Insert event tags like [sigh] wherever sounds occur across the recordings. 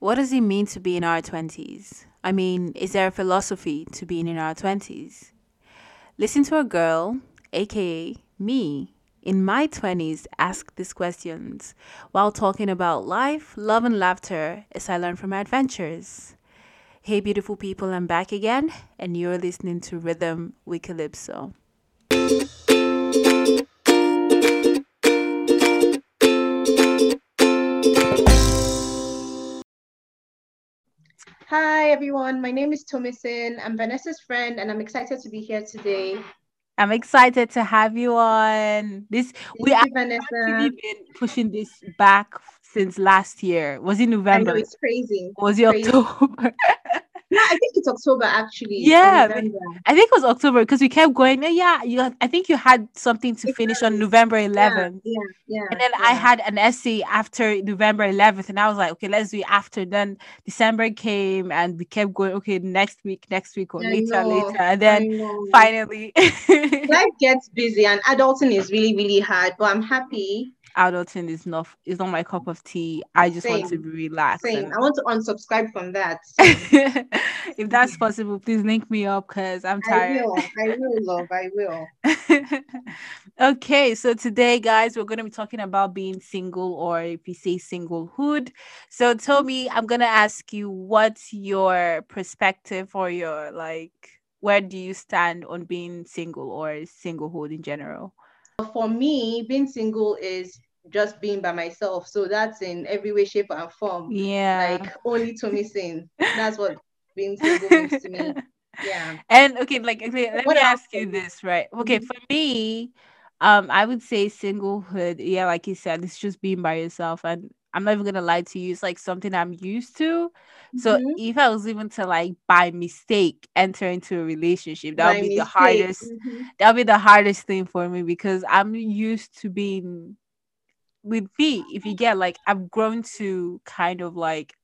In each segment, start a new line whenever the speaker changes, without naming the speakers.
what does it mean to be in our 20s? I mean, is there a philosophy to being in our 20s? Listen to a girl, aka me, in my 20s ask these questions while talking about life, love, and laughter as I learn from my adventures. Hey, beautiful people, I'm back again, and you're listening to Rhythm with Calypso.
Hi, everyone. My name is Tomisin. I'm Vanessa's friend, and I'm excited to be here today.
I'm excited to have you on. This
Thank
we
Vanessa.
been pushing this back since last year. Was it
I know
November?
it's crazy.
Was it
crazy.
October? [laughs]
Yeah, I think it's October actually,
yeah. I think it was October because we kept going. "Oh, Yeah, you. I think you had something to finish on November
Yeah,
11th.
yeah, yeah,
And then I had an essay after November 11th, and I was like, okay, let's do it after. Then December came, and we kept going, okay, next week, next week, or
I
later,
know,
later. And then finally, [laughs]
Life gets busy, and adulting is really, really hard. But I'm happy.
adulting is not is not my cup of tea. I just want to
Same,
be relaxed.
same.
And
I want to unsubscribe from that. [laughs]
if that's possible, please link me up because I'm tired.
I will. I will, love. I will. [laughs]
okay, so today, guys, we're going to be talking about being single, or if you say singlehood. So, Tommy, I'm going to ask you what's your perspective or your like, where do you stand on being single or singlehood in general?
For me, being single is just being by myself. So that's in every way, shape, and form.
Yeah.
Like only Tomisin. That's what being single means to me. Yeah.
and okay, like okay, let
What
me ask you this, right? Okay,
Mhm.
for me, um, I would say singlehood, yeah, like you said, it's just being by yourself. And I'm not even gonna lie to you, it's like something I'm used to. So
Mhm.
if I was even to like by mistake enter into a relationship, that would be the
mistake.
hardest
Mhm.
that would be the hardest thing for me because I'm used to being with me. If you get like I've grown to kind of like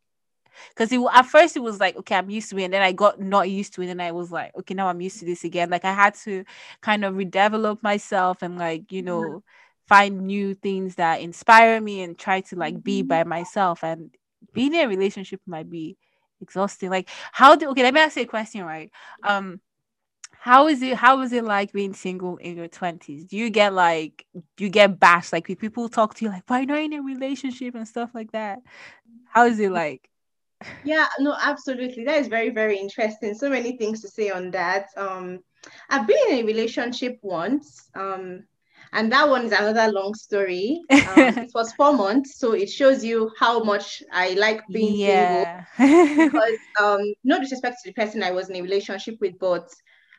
because it, at first it was like okay i'm used to it and then i got not used to it and i was like okay now i'm used to this again. Like i had to kind of redevelop myself and like you
Yeah.
know find new things that inspire me and try to like be by myself and being in a relationship might be exhausting. Like how do okay let me ask you a question right? Um how is it how is it like being single in your 20s do you get like do you get bashed? Like people talk to you like why are not in a relationship? and stuff like that. How is it like
Yeah, no, absolutely. That is very, very interesting. So many things to say on that. Um, I've been in a relationship once. Um, and that one is another long story. Um, [laughs] it was four months, so it shows you how much I like being single.
Yeah. [laughs]
because um no disrespect to the person I was in a relationship with, but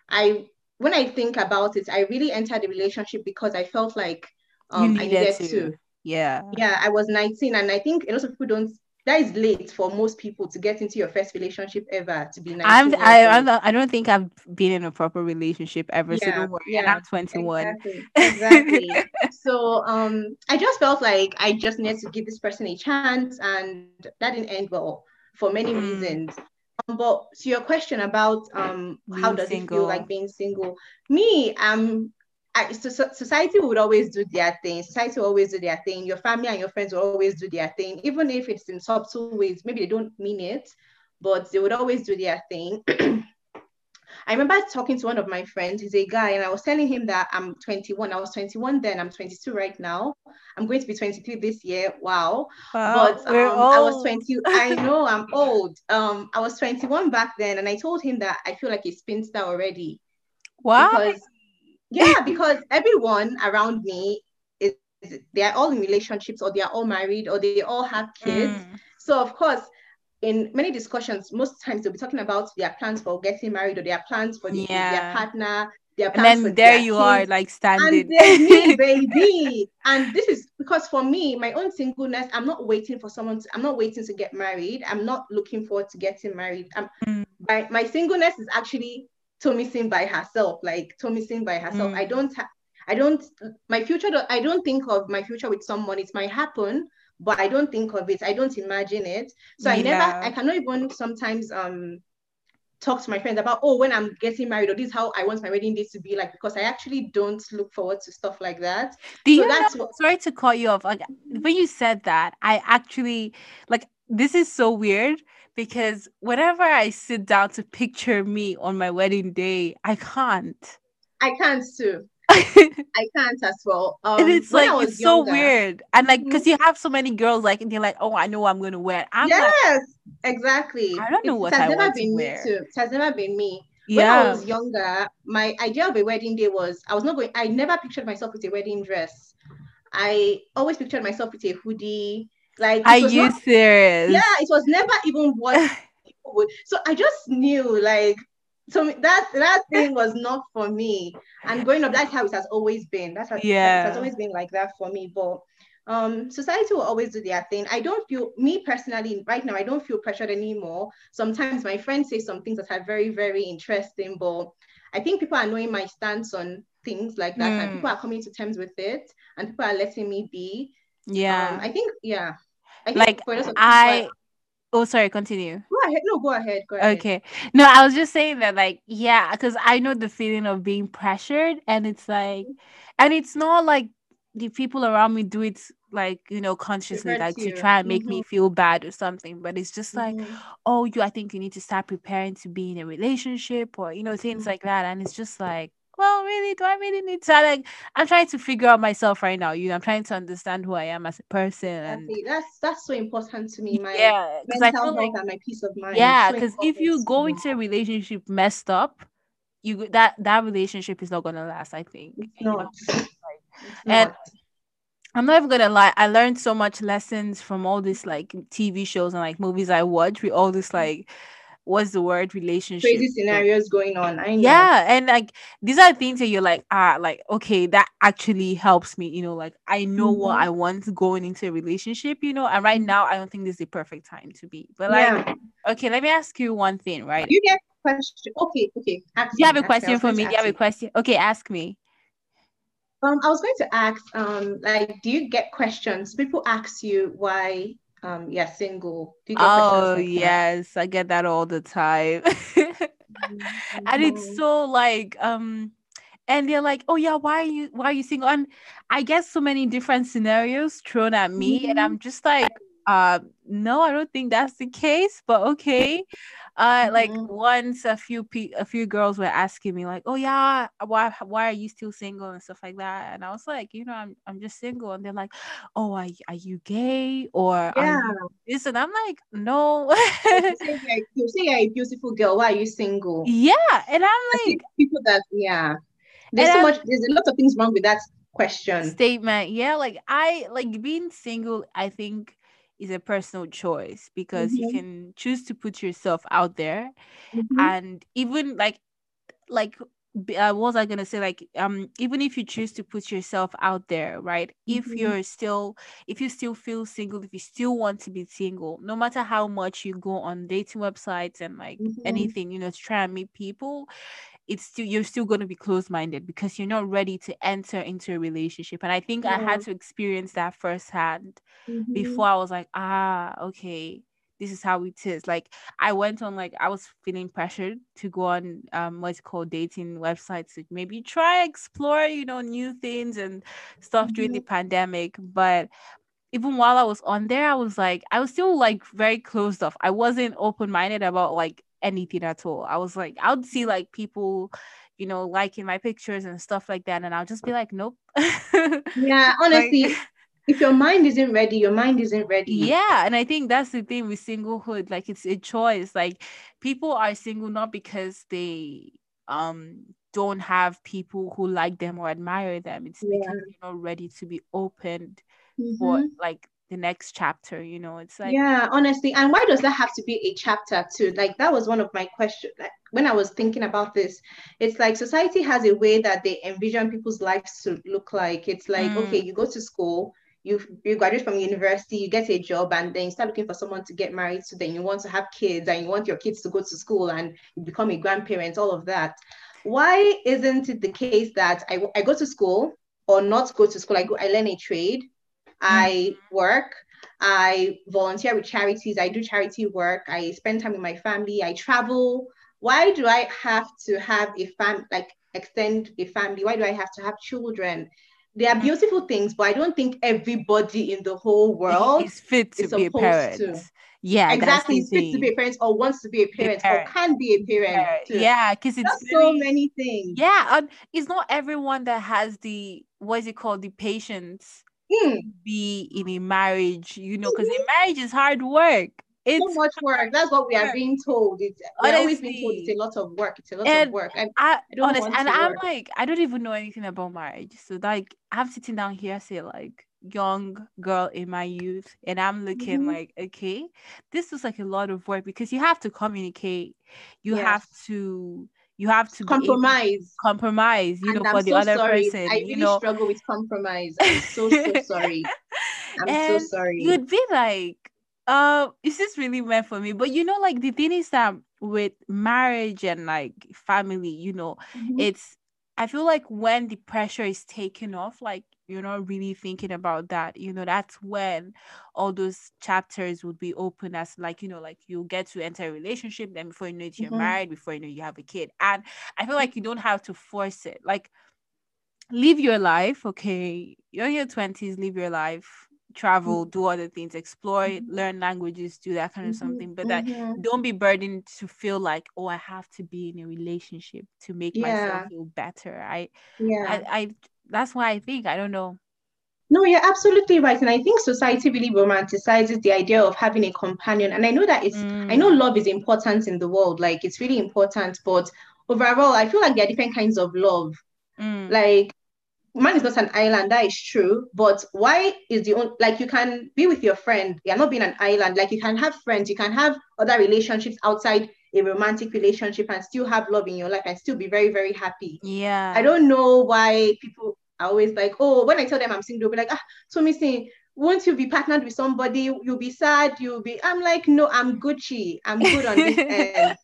I when I think about it, I really entered the relationship because I felt like um I
needed
needed
to.
to.
Yeah.
Yeah, I was 19 and I think a lot of people don't that is late for most people to get into your first relationship ever to be 19
I'm I I'm I don't think I've been in a proper relationship ever, so
Yeah,
don't worry. And I'm 21.
exactly, [laughs] exactly. So um I just felt like I just needed to give this person a chance and that didn't end well for many
Mm,
reasons. Um, but to your question about um how does it feel like being single? Me, um I, so, so- society would always do their thing. Society will always do their thing. Your family and your friends will always do their thing, even if it's in subtle ways. Maybe they don't mean it, but they would always do their thing. [clears throat] I remember talking to one of my friends, he's a guy, and I was telling him that I'm 21. I was 21 then, I'm 22 right now. I'm going to be 23 this year. Wow.
Wow,
But um, I was 20. I [laughs] know I'm old. Um, I was 21 back then, and I told him that I feel like a spinster already
Why?
because yeah, [laughs] because everyone around me is they are all in relationships or they are all married or they all have kids.
Mm,
So of course, in many discussions, most times they'll be talking about their plans for getting married or their plans for the, their partner, their
And
plans for
then there you are, like standing.
there's me, [laughs] baby. And this is because for me, my own singleness, I'm not waiting for someone to, I'm not waiting to get married. I'm not looking forward to getting married. I'm
Mm,
my, my singleness is actually Tommy by herself, like Tommy by herself. I
mm,
don't ha- I don't my future I don't think of my future with someone. It might happen, but I don't think of it. I don't imagine it. So I never I cannot even sometimes um talk to my friends about oh when I'm getting married or this is how I want my wedding day to be like because I actually don't look forward to stuff like that.
Do
So
you know?
that's what
Sorry to cut you off. Like when you said that, I actually like this is so weird because whenever I sit down to picture me on my wedding day, I can't.
I can't too. [laughs] I can't as well. Um,
and it's like it's
younger,
so weird, and like because
Mhm.
you have so many girls, like and you're like, oh, I know what I'm gonna wear. I'm like,
yes, exactly.
I don't know
It
what
has
I
never
want to
been
wear.
me too. It has never been me. Yeah. When I was younger, my idea of a wedding day was I was not going. I never pictured myself with a wedding dress. I always pictured myself with a hoodie. Like
are you
not.
serious?
Yeah, it was never even [laughs] what people would. So I just knew like. So that that thing was not for me, and growing up, that's how it has always been. That's how yeah, it has always been like that for me. But um, society will always do their thing. I don't feel me personally right now. I don't feel pressured anymore. Sometimes my friends say some things that are very very interesting, but I think people are knowing my stance on things like that, and
Hmm.
people are coming to terms with it, and people are letting me be.
yeah.
Um, I think yeah, I
like
for a lot of people,
I. Oh, sorry. Continue.
go ahead. No, go ahead. Go ahead.
Okay. No, I was just saying that, like, yeah, because I know the feeling of being pressured, and it's like, and it's not like the people around me do it like you know consciously, like to try and make me
Mhm,
feel bad or something. But it's just like,
mhm,
oh, you, I think you need to start preparing to be in a relationship, or you know, things
mhm.
like that. And it's just like, well, really, do I really need to? I, Like, I'm trying to figure out myself right now. You know, I'm trying to understand who I am as a person, and.
That's that's so important to me. My
yeah, because I feel like
my peace of mind.
yeah,
So
because if you go into a relationship messed up, you that that relationship is not gonna last. I think,
It's
know,
not.
And. I'm not even gonna lie. I learned so much lessons from all these like TV shows and like movies I watch with all this mm. like what's the word relationship.
Crazy scenarios going on. I know.
Yeah, and like these are things that you're like, ah, like okay, that actually helps me. You know, like I know what
Mhm,
I want going into a relationship. You know, and right
mhm.
now I don't think this is the perfect time to be. But like,
Yeah.
okay, let me ask you one thing, right?
You get question. Okay, okay.
Do
Ask
you have a question for me? Do you have a question? Okay, ask me.
Um, I was going to ask, um, like, do you get questions? People ask you why um you're single. Do you get
Oh
like
yes, I get that all the time. [laughs] and it's
Mhm,
so like um and they're like, "Oh yeah, why are you why are you single?" And I get so many different scenarios thrown at me and
mhm,
I'm just like, uh no, I don't think that's the case, but okay. Uh like
mhm.
once a few pe- a few girls were asking me like, "Oh yeah, why why are you still single?" and stuff like that. And I was like, "You know, I'm I'm just single." And they're like, "Oh, are, are you gay or
Yeah.
this?" And I'm like, "No."
You [laughs] say, you're, you say you're a beautiful girl. Why are you single?
yeah, and I'm like
people that, yeah. There's so
I'm
much, there's a lot of things wrong with that question.
statement yeah like i like being single i think is a personal choice because you
Mhm,
can choose to put yourself out there.
Mhm,
and even like like uh, what was i gonna say? Like um even if you choose to put yourself out there right? If
mhm,
you're still if you still feel single if you still want to be single no matter how much you go on dating websites and like
mhm.
anything you know to try and meet people it's still you're still going to be closed-minded because you're not ready to enter into a relationship. And i think i had to experience that firsthand
mhm,
before i was like ah okay this is how it is. Like i went on like i was feeling pressured to go on um what's called dating websites to maybe try explore you know new things and stuff during the
mhm.
pandemic. But even while I was on there, I was like, I was still like very closed off. I wasn't open minded about like anything at all. I was like, I would see like people, you know, liking my pictures and stuff like that, and I'll just be like, nope. [laughs]
Yeah,
like,
honestly, [laughs] if your mind isn't ready, your mind isn't ready.
yeah, and I think that's the thing with singlehood. Like, it's a choice. Like, people are single not because they um don't have people who like them or admire them. It's because
Yeah.
they're not ready to be opened for
hmm
like the next chapter. You know, it's like
Yeah, honestly. And why does that have to be a chapter too? Like that was one of my questions. Like when I was thinking about this, it's like society has a way that they envision people's lives to look like. It's like, okay,
Mm,
you go to school, you you graduate from university, you get a job, and then you start looking for someone to get married to. Then you want to have kids, and you want your kids to go to school, and become a grandparent. All of that. Why isn't it the case that I, I go to school or not go to school? I go, I learn a trade I work, I volunteer with charities, I do charity work, I spend time with my family, I travel. Why do I have to have a fam like extend a family? Why do I have to have children? They are
mm.
beautiful things, but I don't think everybody in the whole [laughs] world
is fit to
is
be a parent.
to.
Yeah,
exactly expects to be a parent or wants to be a parent, parent. or can be a parent.
Yeah, because it's
really, so many things.
Yeah, and it's not everyone that has the what is it called the patience mm. be in a marriage. You know, because mm-hmm. a marriage is hard work. It's
so much work. That's what we are being told. It's we're always being told it's a lot of work. It's a lot and of work. And I, I don't honest,
and I'm like, I don't even know anything about marriage. So like I'm sitting down here say like young girl in my youth and i'm looking mm-hmm. like okay this is like a lot of work because you have to communicate you yes. have to you have to
compromise.
compromise you and know I'm for the other
sorry.
person
i really
you know.
struggle with compromise. [laughs] I'm so so sorry. [laughs] I'm and so sorry.
you'd be like uh is this really meant for me? But you know like the thing is that with marriage and like family you know mm-hmm. it's i feel like when the pressure is taken off like you're not really thinking about that you know that's when all those chapters would be open as like you know like you'll get to enter a relationship then before you know it you're mm-hmm. married before you know you have a kid and i feel like you don't have to force it like live your life okay you're in your 20s live your life travel mm-hmm. do other things explore mm-hmm. learn languages do that kind of mm-hmm. something but that mm-hmm. don't be burdened to feel like oh i have to be in a relationship to make yeah. myself feel better i yeah I, I that's why I think I don't know.
No, you're absolutely right. And I think society really romanticizes the idea of having a companion. And I know that it's, mm. I know mm. love is important in the world. Like it's really important. But overall, I feel like there are different kinds of love. Mm. Like man is not an island, that is true. But why is the only, like you can be with your friend, you're not being an island. Like you can have friends, you can have other relationships outside a romantic relationship and still have love in your life and still be very, very happy.
Yeah.
I don't know why people are always like, oh, when I tell them I'm single, they'll be like, ah, so missing. Won't you be partnered with somebody? You'll be sad. You'll be. I'm like, no, I'm Gucci. I'm good on this [laughs] end.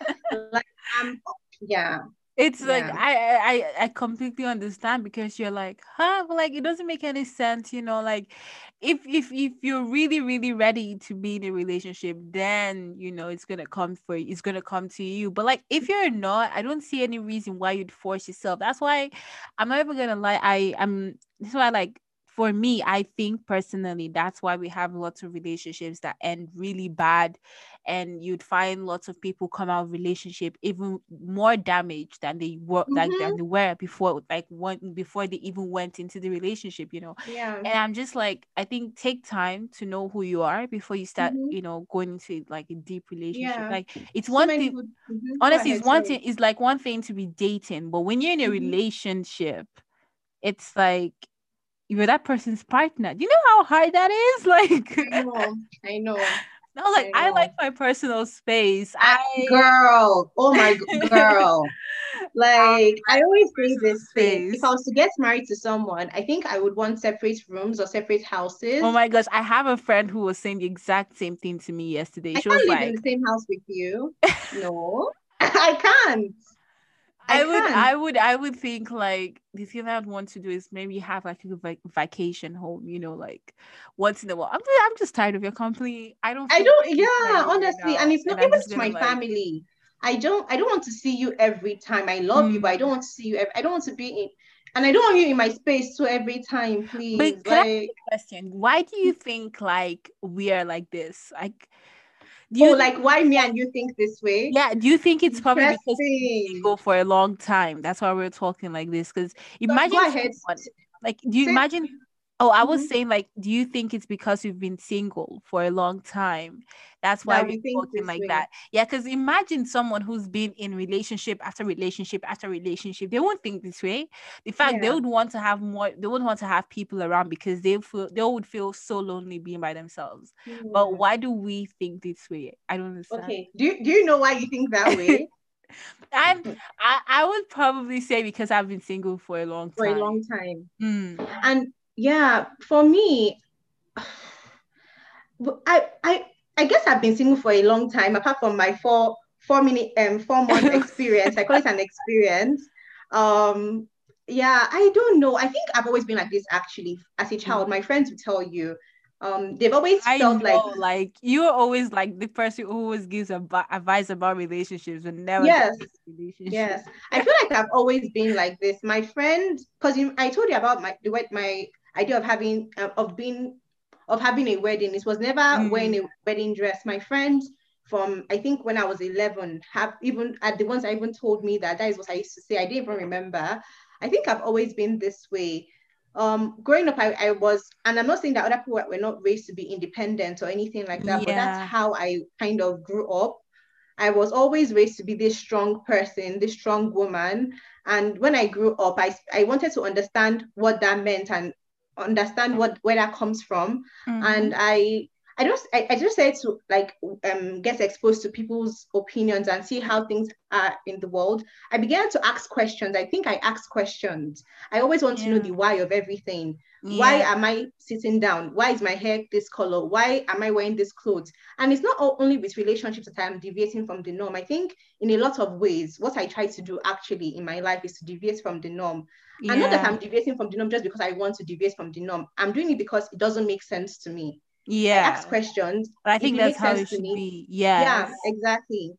like, I'm, yeah
it's yeah. like I, I i completely understand because you're like huh? But like it doesn't make any sense you know like if if if you're really really ready to be in a relationship then you know it's gonna come for you it's gonna come to you. But like if you're not i don't see any reason why you'd force yourself. That's why i'm not even gonna lie i i'm this is why like for me, I think personally, that's why we have lots of relationships that end really bad. And you'd find lots of people come out of relationship even more damaged than they were mm-hmm. like than mm-hmm. they were before, like one before they even went into the relationship, you know.
Yeah. And
I'm just like, I think take time to know who you are before you start, mm-hmm. you know, going into like a deep relationship. Yeah. Like it's so one thing mm-hmm. honestly, it's one thing, it's like one thing to be dating, but when you're in a mm-hmm. relationship, it's like you're that person's partner. Do you know how hard that is? [laughs] Like
I know, I know. [laughs]
No, like I, I, like my personal space. Ah, I
girl, oh my [laughs] girl. like I always say this thing. If I was to get married to someone, I think I would want separate rooms or separate houses.
Oh my gosh, I have a friend who was saying the exact same thing to me yesterday.
I
she
can't
was
live
like,
in the same house with you. No, I can't.
I, I would, I would, I would think like the thing I'd want to do is maybe have like a vacation home, you know, like once in a while. I'm, just, I'm just tired of your company. I don't.
I don't. Yeah, honestly, and it's not and even to my like... family. I don't. I don't want to see you every time. I love mm. you, but I don't want to see you. Every, I don't want to be in. And I don't want you in my space so every time, please. But
like, question: Why do you think like we are like this? Like,
you oh, like why me and you think this way?
Yeah. Do you think it's probably because go for a long time? That's why we're talking like this. Because imagine, someone, like, do you imagine Oh, I was mm-hmm. saying, like, do you think it's because we've been single for a long time? That's why we're talking like way. that. Yeah, because imagine someone who's been in relationship after relationship after relationship. They won't think this way. In fact, yeah. they would want to have more. They would want to have people around because they feel they would feel so lonely being by themselves. But why do we think this way? I don't understand.
Okay. Do you, do you know why you think that way? [laughs]
I'm [laughs] I, I would probably say because I've been single for a long time.
For a long time.
Mm.
And yeah, for me, [sighs] I I I guess I've been single for a long time. Apart from my four four minute um four month [laughs] experience, I call it an experience. Um, yeah, I don't know. I think I've always been like this. Actually, as a child, my friends will tell you. Um, they've always I felt know, like
like you're always like the person who always gives advice about relationships and never
yes yes I feel like I've always been like this. My friend, because I told you about my the way my idea of having uh, of being of having a wedding. It was never mm. wearing a wedding dress. My friends from I think when I was 11 have even at the ones I even told me that that is what I used to say. I didn't even remember. I think I've always been this way. Um, growing up, I, I was, and I'm not saying that other people were not raised to be independent or anything like that, yeah. but that's how I kind of grew up. I was always raised to be this strong person, this strong woman. And when I grew up, I, I wanted to understand what that meant and understand what where that comes from. Mm-hmm. And I I just I, I just said to like um get exposed to people's opinions and see how things are in the world. I began to ask questions. I think I asked questions. I always want yeah. to know the why of everything. Yeah. Why am I sitting down? Why is my hair this color? Why am I wearing this clothes? And it's not only with relationships that I'm deviating from the norm. I think in a lot of ways, what I try to do actually in my life is to deviate from the norm. Yeah. And not that I'm deviating from the norm just because I want to deviate from the norm. I'm doing it because it doesn't make sense to me
yeah I
ask questions
i think that's how it should me, be yeah
yeah exactly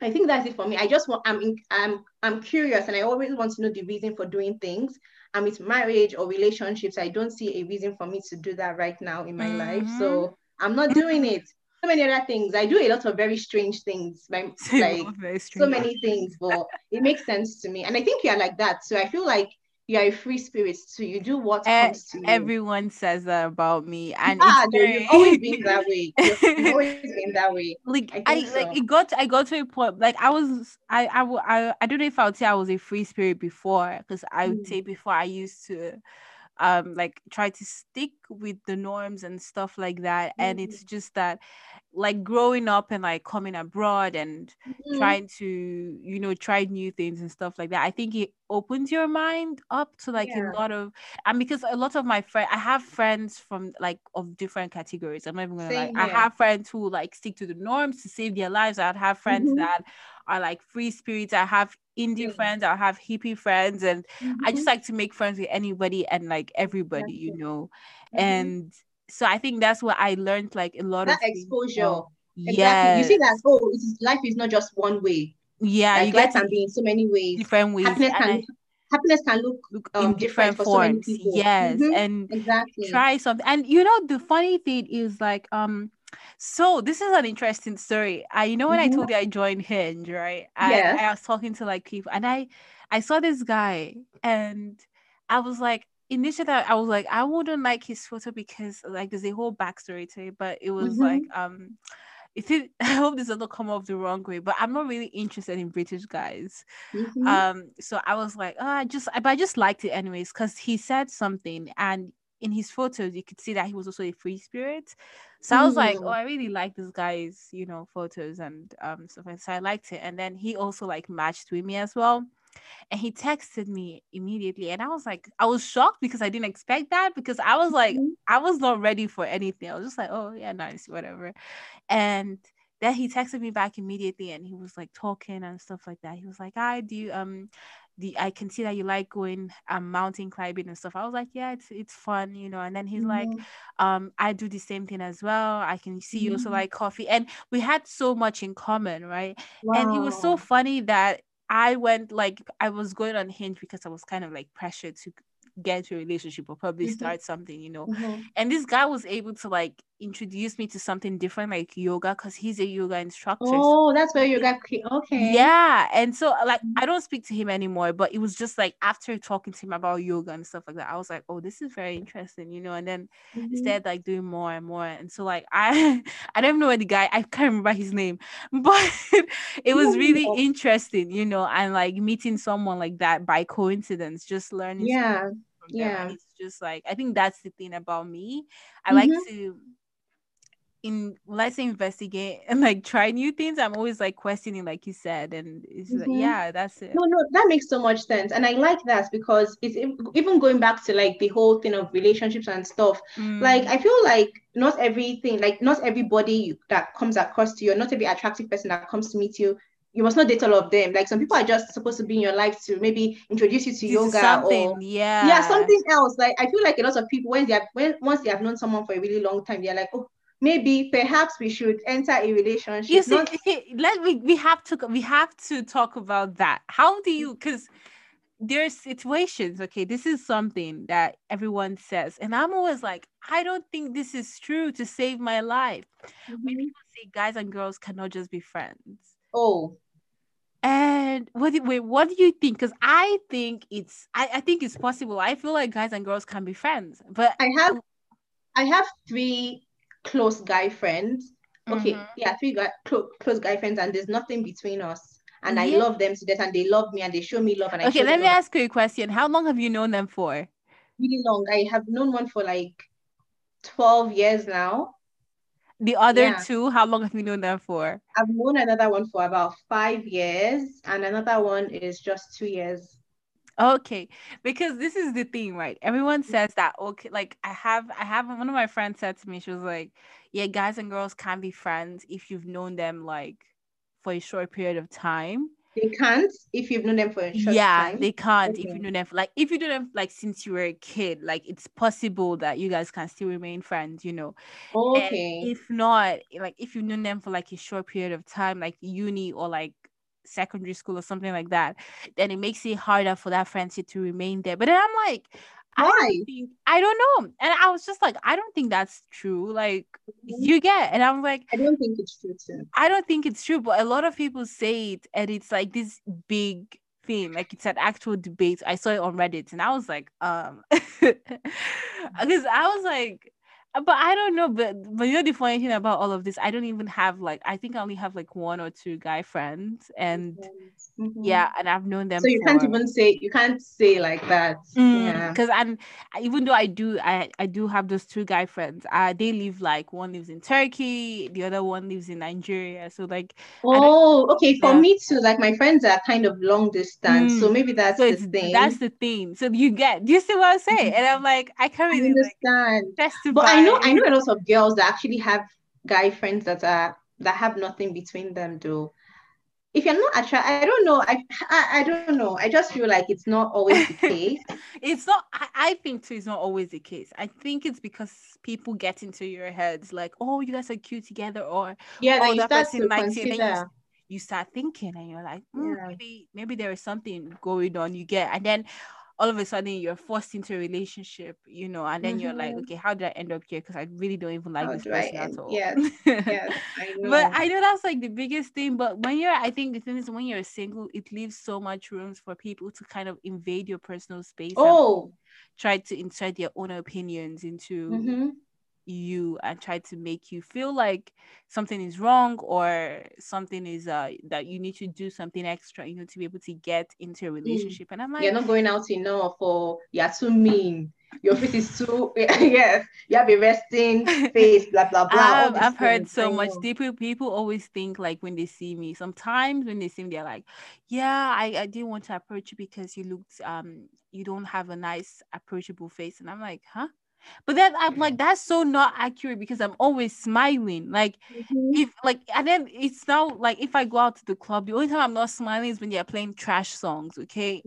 i think that's it for me i just want i'm in, i'm i'm curious and i always want to know the reason for doing things and with marriage or relationships i don't see a reason for me to do that right now in my mm-hmm. life. So mm-hmm. i'm not doing it. So many other things. I do a lot of very strange things [laughs] like, like so many things. but it makes sense to me. And i think you're like that. So i feel like you're a free spirit so you do what comes to you.
Everyone says that about me, and
ah, no, very... you've always been [laughs] that way. You've, you've always been that way.
Like I, I so. like it got I got to a point like I was I I I, I don't know if I would say I was a free spirit before because I would mm. say before I used to um like try to stick with the norms and stuff like that, mm. and it's mm. just that like growing up and like coming abroad and mm-hmm. trying to you know try new things and stuff like that i think it opens your mind up to like yeah. a lot of and because a lot of my friends i have friends from like of different categories i'm not even gonna like i have friends who like stick to the norms to save their lives i have friends mm-hmm. that are like free spirits i have indie yeah. friends i have hippie friends and mm-hmm. i just mm-hmm. like to make friends with anybody and like everybody you know mm-hmm. and so I think that's what I learned like a lot
that
of
exposure. Yeah, you see that oh, it is, life is not just one way.
Yeah,
like, you life can be in so many ways.
Different ways.
Happiness can, I, happiness can look, look um, in different, different forms. So
yes, mm-hmm. and
exactly
try something. And you know the funny thing is like um. So this is an interesting story. I you know when mm-hmm. I told you I joined Hinge, right? I, yes. I was talking to like people and I I saw this guy and I was like, initially I was like, I wouldn't like his photo because like there's a whole backstory to it, but it was mm-hmm. like um if [laughs] it I hope this doesn't come off the wrong way, but I'm not really interested in British guys. Mm-hmm. Um so I was like, oh I just but I just liked it anyways, because he said something and in his photos you could see that he was also a free spirit. So I was like, oh, mm. I really like this guy's, you know, photos and um stuff. So I liked it. And then he also like matched with me as well and he texted me immediately and i was like i was shocked because i didn't expect that because i was like mm-hmm. i was not ready for anything i was just like oh yeah nice whatever and then he texted me back immediately and he was like talking and stuff like that he was like i do you um the I can see that you like going um mountain climbing and stuff. I was like, yeah, it's it's fun, you know. And then he's mm-hmm. like, um, I do the same thing as well. I can see you also mm-hmm. like coffee, and we had so much in common, right? Wow. And it was so funny that I went like I was going on Hinge because I was kind of like pressured to get into a relationship or probably mm-hmm. start something, you know. Mm-hmm. And this guy was able to like introduce me to something different like yoga because he's a yoga instructor.
Oh, that's where you got okay.
Yeah. And so like mm-hmm. I don't speak to him anymore, but it was just like after talking to him about yoga and stuff like that, I was like, oh, this is very interesting, you know. And then mm-hmm. instead like doing more and more. And so like [laughs] I I don't know the guy, I can't remember his name, [laughs] but it was [laughs] really interesting, you know, and like meeting someone like that by coincidence, just learning
yeah yeah
it's just like i think that's the thing about me i mm-hmm. like to in let's investigate and like try new things i'm always like questioning like you said and it's mm-hmm. like yeah that's it
no no that makes so much sense and i like that because it's even going back to like the whole thing of relationships and stuff mm. like i feel like not everything like not everybody that comes across to you not every attractive person that comes to meet you you must not date all of them. Like some people are just supposed to be in your life to maybe introduce you to this yoga or
yeah,
yeah, something else. Like I feel like a lot of people when they have when once they have known someone for a really long time, they're like, oh, maybe perhaps we should enter a relationship.
You see, not- okay, let we we have to we have to talk about that. How do you because there's situations, okay, this is something that everyone says, and I'm always like, I don't think this is true to save my life. When
Mhm.
people say guys and girls cannot just be friends.
Oh,
And what do, wait, what do you think? Because I think it's I, I think it's possible. I feel like guys and girls can be friends. But
I have I have three close guy friends. Okay,
Mhm.
yeah, three guy clo- close guy friends, and there's nothing between us. And I love them to death, and they love me, and they show me love, and I
okay, let me
love.
ask you a question. How long have you known them for?
really long. I have known one for like 12 years now.
The other
Yeah.
two, how long have you known them for?
I've known another one for about five years, and another one is just two years.
Okay, because this is the thing, right? Everyone mm-hmm. says that okay, like I have I have one of my friends said to me, she was like, Yeah, guys and girls can be friends if you've known them like for a short period of time.
They can't if you've known them for a short
yeah,
time.
Yeah, they can't if
Okay.
you know them for, like if you know them like since you were a kid, like it's possible that you guys can still remain friends, you know. And
Okay.
if not, like if you've known them for like a short period of time, like uni or like secondary school or something like that, then it makes it harder for that friendship to remain there. But then I'm like, I don't think I don't know. And I was just like, I don't think that's true. Like
Mhm.
you get and I'm like,
I don't think it's true too.
I don't think it's true, but a lot of people say it, and it's like this big thing, like it's an actual debate. I saw it on Reddit, and I was like, um, [laughs] because I was like, but I don't know. But but you know the funny thing about all of this, I don't even have like I think I only have like one or two guy friends, and
Mhm.
yeah, and I've known them.
So you can't even say you can't say like that. Yeah.
because I'm I- even though I do I I do have those two guy friends. Uh they live like one lives in Turkey, the other one lives in Nigeria. So like
Oh, okay. For
Yeah.
me too. Like my friends are kind of long distance, so
Mm.
maybe that's
so
the
it's
thing.
that's the thing. So you get do you see what I'm saying? [laughs] And I'm like I can't really like
understand.
testify.
But I know I know a lot of girls that actually have guy friends that are that have nothing between them though. If you're not attracted, I don't know. I, I I don't know. I just feel like it's not always the case. [laughs]
it's not I, I think too it's not always the case. I think it's because people get into your heads like, oh you guys are cute together or
Yeah,
oh
that you
that
start
person likes you then you, you start thinking and you're like "Hmm,
Yeah.
maybe maybe there is something going on you get and then all of a sudden you're forced into a relationship you know and then you're like
Mhm.
okay how did i end up here because i really don't even like
How
this person at all
Yes, Yes, I [laughs] know.
but i know that's like the biggest thing but when you're i think the thing is when you're single it leaves so much rooms for people to kind of invade your personal space
Oh,
try to insert their own opinions into
mhm.
You and try to make you feel like something is wrong or something is uh that you need to do something extra you know to be able to get into a relationship and i'm like
You're not going out enough, or you're too mean. Your face is too [laughs] yes. You have a resting [laughs] face, blah blah blah.
I've, I've heard so much people people always think like when they see me sometimes when they see me they're like yeah I, I didn't want to approach you because you looked um you don't have a nice approachable face and i'm like huh but then i'm like that's so not accurate because i'm always smiling like
Mhm.
if like and then it's now like if I go out to the club, the only time I'm not smiling is when they're playing trash songs, okay?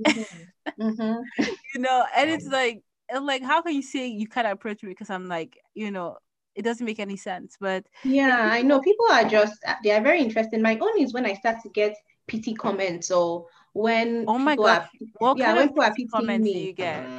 Mhm. [laughs]
you know, and it's like and like how can you say you can't approach me because I'm like, you know, it doesn't make any sense. But
Yeah, I know. People are just they are very interested. My own is when I start to get pity comments or when
oh my god,
are
what
yeah,
kind
when
of
people are
pity
pitying me.
you get?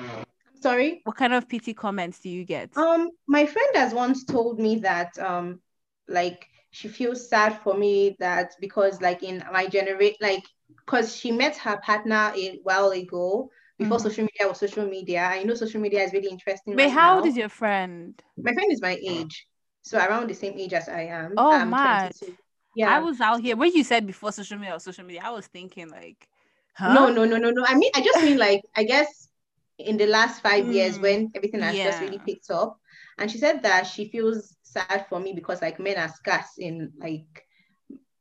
Sorry.
What kind of pity comments do you get?
Um, my friend has once told me that um, like she feels sad for me that because like in my generate like because she met her partner a while ago before
Mhm.
social media was social media. I know social media is really interesting
Wait,
right
how old
now.
is your friend?
My friend is my age, so around the same age as I am.
Oh,
I'm
mad.
22.
I was out here when you said before social media or social media, I was thinking like, huh?
No, no, no, no, no. I mean, I just mean like I guess in the last five years
Mm,
when everything has just really picked up, and she said that she feels sad for me because like men are scarce in like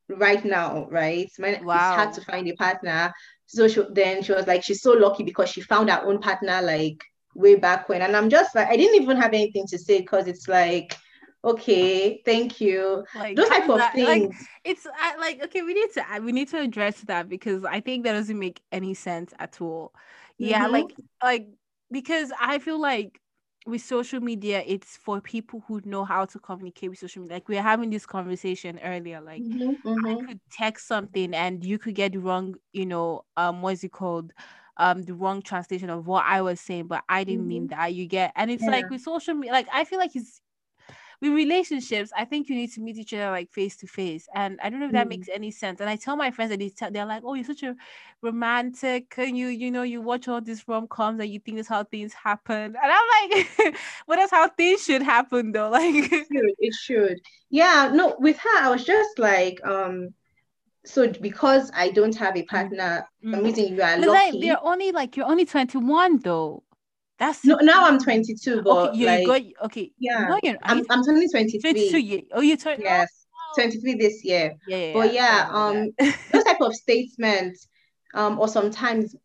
right now, right? Men, it's hard to find a partner. So she, then she was like, she's so lucky because she found her own partner like way back when, and I'm just like, I didn't even have anything to say because it's like, okay, thank you.
Like
Those type of
that like
things.
it's I, like okay we need to we need to address that because i think that doesn't make any sense at all yeah
Mhm.
like like because i feel like with social media it's for people who know how to communicate with social media like we are having this conversation earlier like
Mhm,
I
mhm.
could text something and you could get the wrong, you know, um, what's it called? um the wrong translation of what I was saying, but I didn't mm-hmm. mean that. You get, and it's yeah. like with social media, like I feel like it's with relationships, I think you need to meet each other like face to face. And I don't know if that mm. makes any sense. And I tell my friends that they tell, they're like, "Oh, you're such a romantic, and you you know you watch all these rom coms and you think that's how things happen." And I'm like, [laughs] "But that's how things should happen, though." [laughs] Like,
it should. It should. Yeah. No, with her, I was just like, um so because I don't have a mm. partner, mm. I'm meeting you are lucky.
Like, they're only like you're only 21 though. That's
no. Now I'm 22, but
okay, you,
like,
got okay.
Yeah, no, you're, I'm, I'm turning 23.
22 years. Oh, you're turn.
Yes, oh. 23 this year. Yeah, yeah but yeah, um, those type of statements, um, or sometimes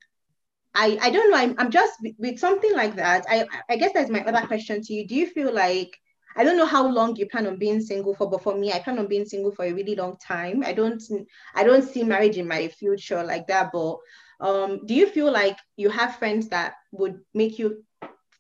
I I don't know. I'm I'm just with something like that. I I guess that's my other question to you. Do you feel like I don't know how long you plan on being single for, but for me, I plan on being single for a really long time. I don't I don't see marriage in my future like that, but um, do you feel like you have friends that would make you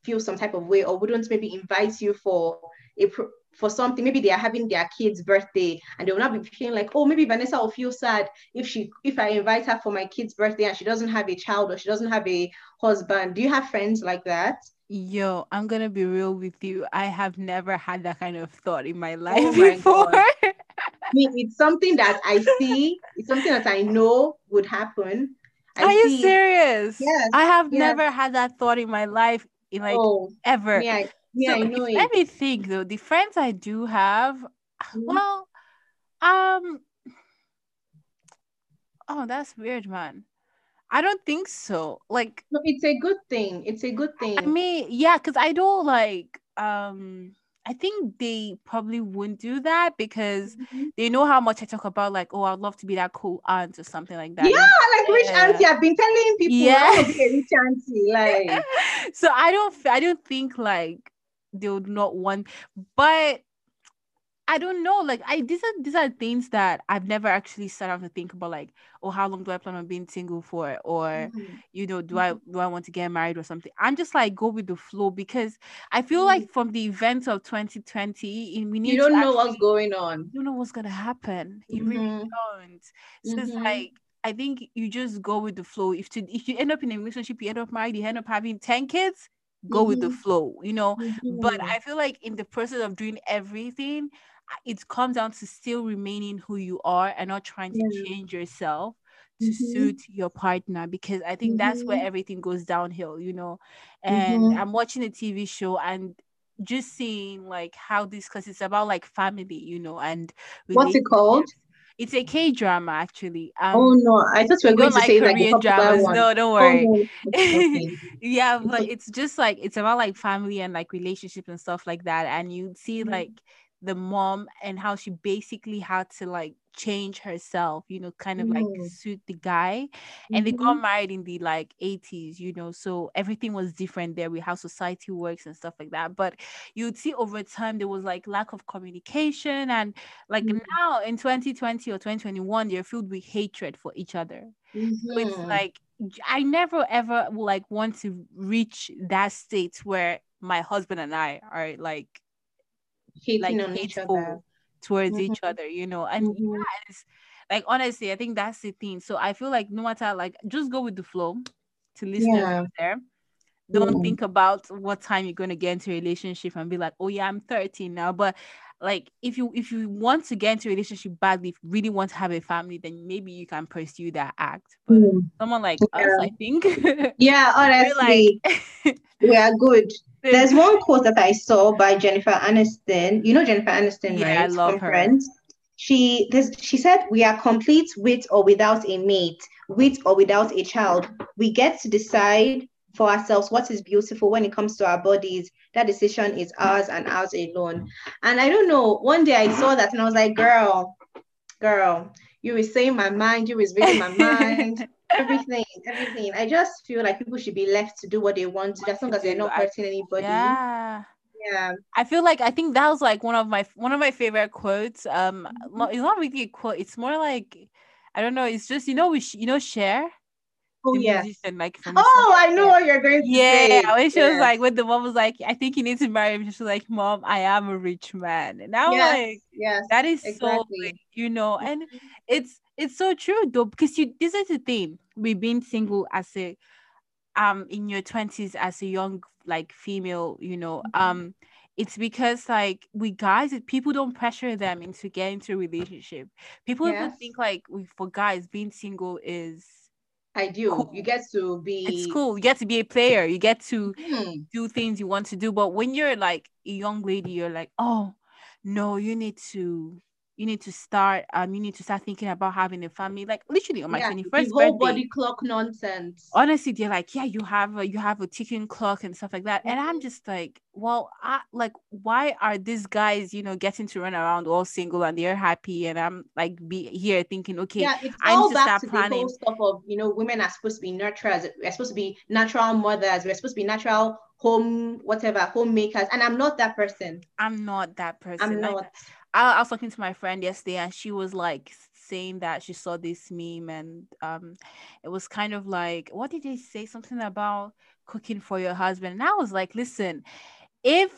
feel some type of way or wouldn't maybe invite you for a for something? Maybe they are having their kid's birthday and they will not be feeling like oh maybe vanessa will feel sad if she if i invite her for my kid's birthday and she doesn't have a child or she doesn't have a husband. Do you have friends like that?
Yo i'm gonna be real with you. I have never had that kind of thought in my life oh [laughs] my before. I
mean, it's something that i see. It's something that i know would happen
I Are you serious? Yes. I have yes. never had that thought in my life, in like oh, ever.
Yeah, yeah, so I know.
Let me think though. The friends I do have, mm-hmm. well, um, oh, that's weird, man. I don't think so. Like,
no, it's a good thing. It's a good thing.
I mean, yeah, because I don't like um I think they probably wouldn't do that because mm-hmm. they know how much I talk about like, oh, I'd love to be that cool aunt or something like that.
Yeah, like rich auntie. I've been telling people yeah. I be a rich auntie. Like [laughs]
so I don't I don't think like they would not want but I don't know. Like I these are these are things that I've never actually sat down to think about like, oh, how long do I plan on being single for? Or, mm-hmm. you know, do I mm-hmm. do I want to get married or something? I'm just like go with the flow because I feel mm-hmm. like from the events of 2020, we need
you don't know what's going on.
You don't know what's gonna happen. You mm-hmm. really don't. So it's mm-hmm. like I think you just go with the flow. If to if you end up in a relationship, you end up married, you end up having 10 kids, go with the mm-hmm. flow, you know. But I feel like in the process of doing everything, it comes down to still remaining who you are and not trying to yeah. change yourself to mm-hmm. suit your partner because I think mm-hmm. that's where mm-hmm. everything goes downhill, you know. And mm-hmm. I'm watching a TV show and just seeing like how this because it's about like family, you know, and
what's it called?
It's a K drama actually.
Um, oh no, I thought we were going to like say Korean like dramas. One.
No, don't worry. Oh, [laughs] yeah, but it's just like it's about like family and like relationships and stuff like that. And you see mm-hmm. like the mom and how she basically had to like change herself, you know, kind of mm. like suit the guy. And mm-hmm. they got mm-hmm. married in the like 80s, you know, so everything was different there with how society works and stuff like that. But you'd see over time there was like lack of communication and like mm. now in 2020 or 2021, they're filled with hatred for each other. Mm-hmm. So it's mm-hmm. like I never ever like want to reach that state where my husband and I are like
hating like on each other
towards mm-hmm. each other, you know. And mm-hmm. yeah, like honestly, I think that's the thing. So I feel like no matter like just go with the flow to listen yeah. there. Don't mm-hmm. think about what time you're gonna get into a relationship and be like, oh yeah, I'm 13 now. But like if you if you want to get into a relationship badly, really want to have a family, then maybe you can pursue that act. But mm. someone like yeah. us, I think. [laughs]
yeah, honestly, like... [laughs] we are good. [laughs] There's one quote that I saw by Jennifer Aniston. You know Jennifer Aniston, yeah, right? I
love From her.
Friends. She this she said we are complete with or without a mate, with or without a child. We get to decide for ourselves what is beautiful when it comes to our bodies. That decision is ours and ours alone. And I don't know. One day I saw that and I was like, girl, girl, you were saying my mind, you was reading my mind. [laughs] everything, everything. I just feel like people should be left to do what they want to, as long as they're not hurting anybody.
Yeah.
Yeah.
I feel like I think that was like one of my one of my favorite quotes. Um, mm-hmm. it's not really a quote. It's more like I don't know. It's just you know we sh- you know share.
Oh yeah. Like oh, I know what you're going to
yeah,
say.
Yeah, when she yeah. was like, when the mom was like, I think you need to marry him. She was like, Mom, I am a rich man, and I'm yes, like,
yes,
that is exactly. so, like, you know, and mm-hmm. it's it's so true though because you this is the thing with being single as a um in your 20s as a young like female you know
Mhm.
um it's because like we guys people don't pressure them into getting into a relationship people even think like we for guys being single is
Ideal.
Cool.
You get to be.
it's cool you get to be a player you get to
Mhm.
do things you want to do but when you're like a young lady you're like oh no you need to you need to start um you need to start thinking about having a family like literally on my
Yeah,
21st
the whole
birthday
body clock nonsense.
honestly they're like yeah you have a you have a ticking clock and stuff like that and i'm just like well i like why are these guys you know getting to run around all single and they're happy and i'm like be here thinking okay
Yeah, it's
I need
all
to
back
start
to the
planning.
whole stuff of you know women are supposed to be nurturers, we're supposed to be natural mothers, we're supposed to be natural home whatever homemakers, and I'm not that person.
i'm not that person
I'm not.
I, I was talking to my friend yesterday and she was like saying that she saw this meme and um it was kind of like what did they say? Something about cooking for your husband. And i was like listen if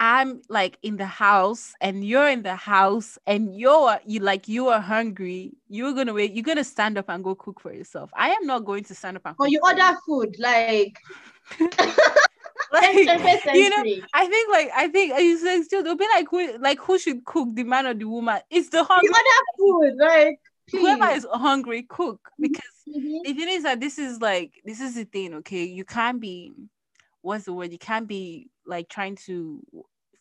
i'm like in the house and you're in the house and you're you like you are hungry you're gonna wait you're gonna stand up and go cook for yourself. I am not going to stand up and
Or
cook
you
for
order food like [laughs] [laughs] [laughs]
like you know. I think like I think it's like still they'll be like who like who should cook the man or the woman? It's the
You
hungry
food like
whoever is hungry cook because
Mhm.
the thing is that this is like this is the thing okay you can't be what's the word you can't be like trying to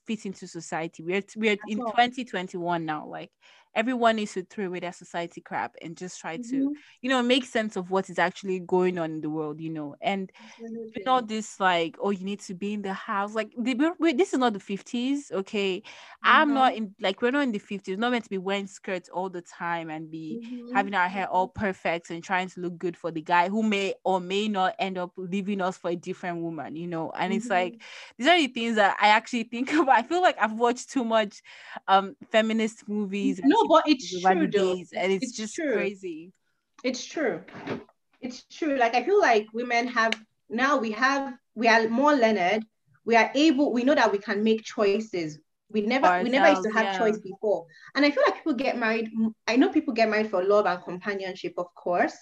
fit into society we're we're in
all.
2021 now like everyone needs to throw away their society crap and just try to
Mhm.
you know make sense of what is actually going on in the world you know and
Absolutely.
not this like oh you need to be in the house like the, this is not the 50s okay i'm not
Mhm.
in like we're not in the 50s we're not meant to be wearing skirts all the time and be
Mhm.
having our hair all perfect and trying to look good for the guy who may or may not end up leaving us for a different woman you know and it's like these are the things that i actually think [laughs] about i feel like i've watched too much um feminist movies
No, but it's true though.
days and it's,
It's
just
true.
crazy
It's true. It's true. Like I feel like women have now we have we are more learned. We are able. We know that we can make choices. We never we never used to have
yeah.
choice before. And I feel like people get married. I know people get married for love and companionship, of course.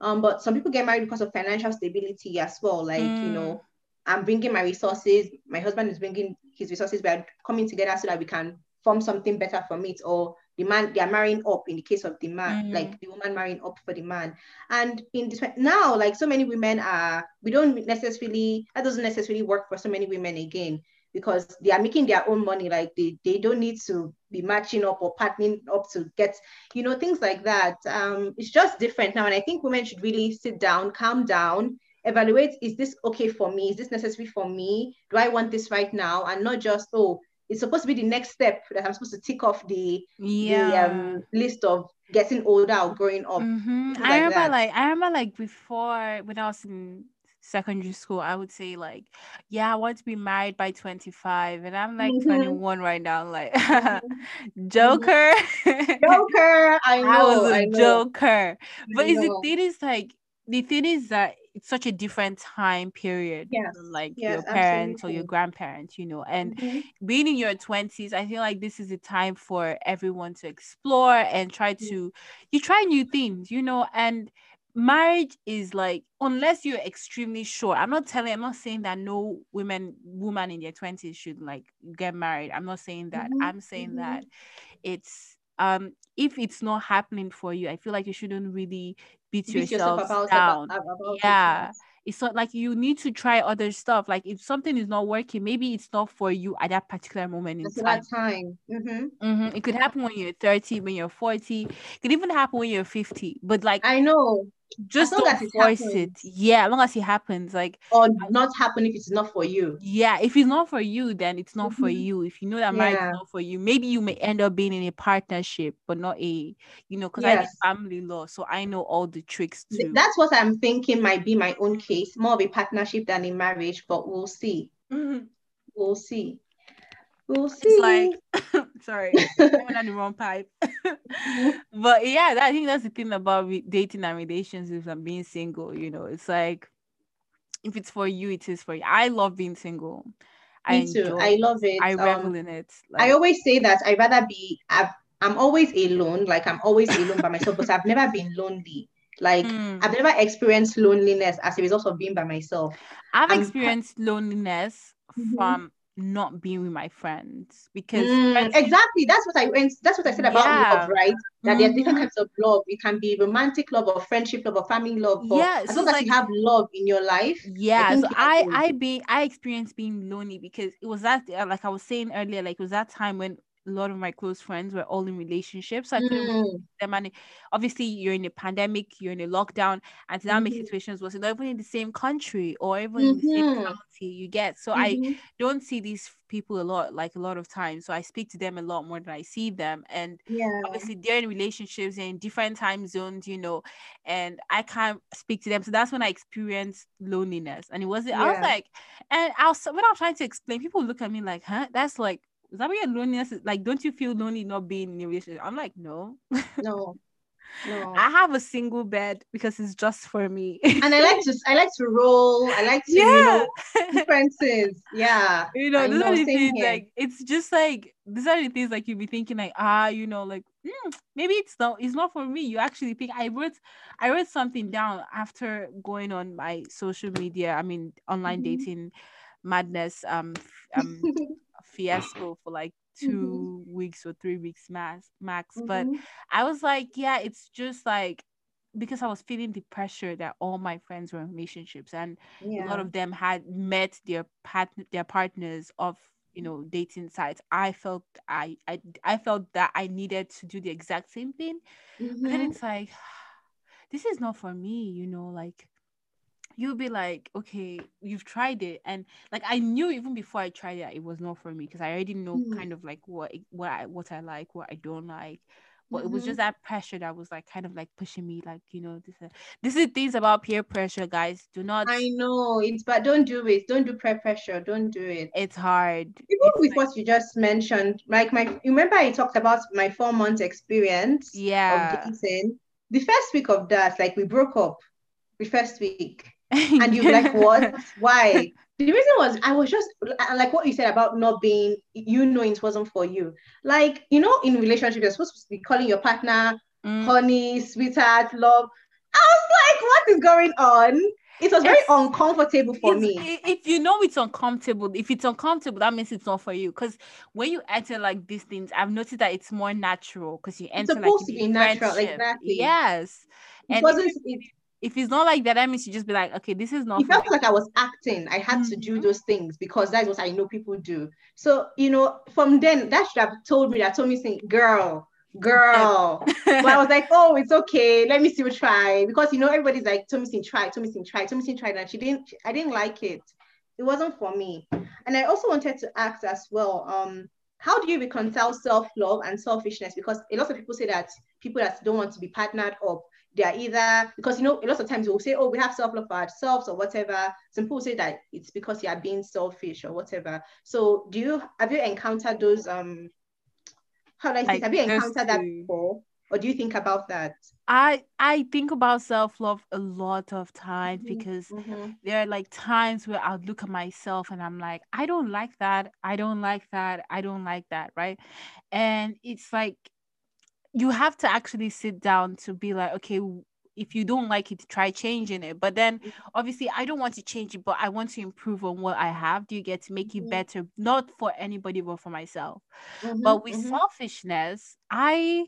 Um, but some people get married because of financial stability as well. Like you
Mm.
know, I'm bringing my resources. My husband is bringing his resources. We are coming together so that we can form something better from it. Or the man they are marrying up in the case of the man,
Mm.
like the woman marrying up for the man. And in this now, like so many women are, we don't necessarily that doesn't necessarily work for so many women again because they are making their own money. Like they they don't need to be matching up or partnering up to get, you know, things like that. Um, it's just different now, and I think women should really sit down, calm down, evaluate: is this okay for me? Is this necessary for me? Do I want this right now? And not just oh. It's supposed to be the next step that I'm supposed to tick off the
yeah
the um, list of getting older or growing up.
hmm
things
I
like
remember
that.
like I remember like before when I was in secondary school, I would say like, yeah, I want to be married by 25. And I'm like
Mhm.
21 right now. I'm like [laughs]
Mhm.
Joker.
Joker, I [laughs]
I
know,
was a
I know.
joker. But
I
is the thing is like the thing is that it's such a different time period
Yes,
like
yes,
your parents or your grandparents, you know, and
Mhm.
being in your 20s i feel like this is a time for everyone to explore and try to you try new things you know and marriage is like unless you're extremely sure i'm not telling i'm not saying that no women woman in their 20s should like get married i'm not saying that
Mhm.
i'm saying
Mhm.
that it's um if it's not happening for you i feel like you shouldn't really beat,
Beat yourself about
down
about, about
yeah it's not like you need to try other stuff. Like if something is not working, maybe it's not for you at that particular moment in time.
that time. Mhm.
Mhm. It could happen when you're 30, when you're 40. It could even happen when you're 50. But like
I know.
Just
long
don't
as it
it. Yeah, as long as it happens. Like
Or not happen if it's not for you.
yeah, if it's not for you, then it's not for
Mhm.
you. If you know that marriage
Yeah.
is not for you, maybe you may end up being in a partnership, but not a, you know, because I did family law, so I know all the tricks too.
That's what I'm thinking might be my own case, more of a partnership than a marriage, but we'll see.
Mhm.
We'll see. We'll see.
It's like [laughs] sorry, I the wrong pipe. [laughs] But yeah, that- I think that's the thing about re- dating and relationships and being single. You know, it's like if it's for you, it is for you. I love being single. I
Me too. I love it.
I
Um,
revel in it.
I always say that I'd rather be, I've, I'm always alone, like I'm always alone by myself, but I've never been lonely. Like mm. I've never experienced loneliness as a result of being by myself.
I've I'm, experienced loneliness mm-hmm. from not being with my friends because mm,
friends... exactly that's what I went that's what I said about yeah. love, right? That mm-hmm. there are different mm-hmm. types of love. It can be romantic love or friendship love or family love. But yeah, as long as like, you have love in your life.
Yeah. I so I I be I experienced being lonely because it was that like I was saying earlier, like it was that time when a lot of my close friends were all in relationships. So I couldn't mm. them. And obviously, you're in a pandemic, you're in a lockdown, and now mm-hmm. situations worse. not even in the same country or even mm-hmm. in the same mm-hmm. county you get. So mm-hmm. I don't see these people a lot, like a lot of times. So I speak to them a lot more than I see them. And yeah. obviously, they're in relationships in different time zones, you know, and I can't speak to them. So that's when I experienced loneliness. And it was, yeah. I was like, and I was, when I was trying to explain, people look at me like, huh? That's like, is that where loneliness is? Like, don't you feel lonely not being in a relationship? I'm like, no.
No. [laughs] No.
I have a single bed because it's just for me.
and I like to I like to roll. I like to yeah. you know [laughs] differences. Yeah.
You know, these know, are the things here. like it's just like these are the things like you'd be thinking like ah you know like mm, maybe it's not it's not for me. You actually think I wrote I wrote something down after going on my social media. I mean online mm-hmm. dating madness um um [laughs] fiasco for like mm-hmm. 2 mm-hmm. weeks or three weeks max max mm-hmm. but i was like yeah it's just like because i was feeling the pressure that all my friends were in relationships and yeah. a lot of them had met their part their partners of you know dating sites i felt I, I i felt that i needed to do the exact same thing mm-hmm. and then it's like [sighs] this is not for me you know like you'll be like, okay, you've tried it, and like I knew even before I tried it, it was not for me because I already know mm. kind of like what what I what I like, what I don't like. But mm-hmm. it was just mm-hmm. that pressure that was like kind of like pushing me, like you know, this uh, this is things about peer pressure, guys. Do not.
I know it's, but don't do it. Don't do peer pressure. Don't do it.
It's hard.
Even
it's
with like... what you just mentioned, like my, you remember I talked about my four month experience.
Yeah.
Of dating. The first week of that, like we broke up. The first week [laughs] and you're like, what? Why? [laughs] The reason was I was just like what you said about not being, you knowing it wasn't for you. Like, you know, in relationship, you're supposed to be calling your partner mm. honey, sweetheart, love. I was like, what is going on? It was very it's, uncomfortable for me.
If you know it's uncomfortable, if it's uncomfortable, that means it's not for you. Because when you enter like these things, I've noticed that it's more natural because you enter
it's supposed
like
to be natural, exactly.
Yes.
It and wasn't. It,
if it's not like that, that means you just be like, okay, this is not.
It felt like I was acting. I had mm-hmm. to do mm-hmm. those things because that's what I know people do. So you know, from then that should have told me that told me saying, girl, girl. but I was [laughs] like, oh, it's okay. Let me see what try because you know everybody's like, Tomisin try, Tomisin try, Tomisin try, and she didn't. I didn't like it. It wasn't for me. And I also wanted to ask as well. Um, how do you reconcile self-love and selfishness? Because a lot of people say that people that don't want to be partnered up they are either because you know a lot of times we'll say oh we have self-love for ourselves or whatever. Some people say that it's because you are being selfish or whatever. So do you have you encountered those um how do i say have you encountered that before? Or do you think about that?
I i think about self-love a lot of times mm-hmm. because mm-hmm. there are like times where i'll look at myself and i'm like i don't like that. I don't like that. I don't like that right? And it's like you have to actually sit down to be like okay if you don't like it try changing it but then mm-hmm. obviously i don't want to change it but i want to improve on what i have do you get to make it mm-hmm. better not for anybody but for myself mm-hmm, but with mm-hmm. selfishness i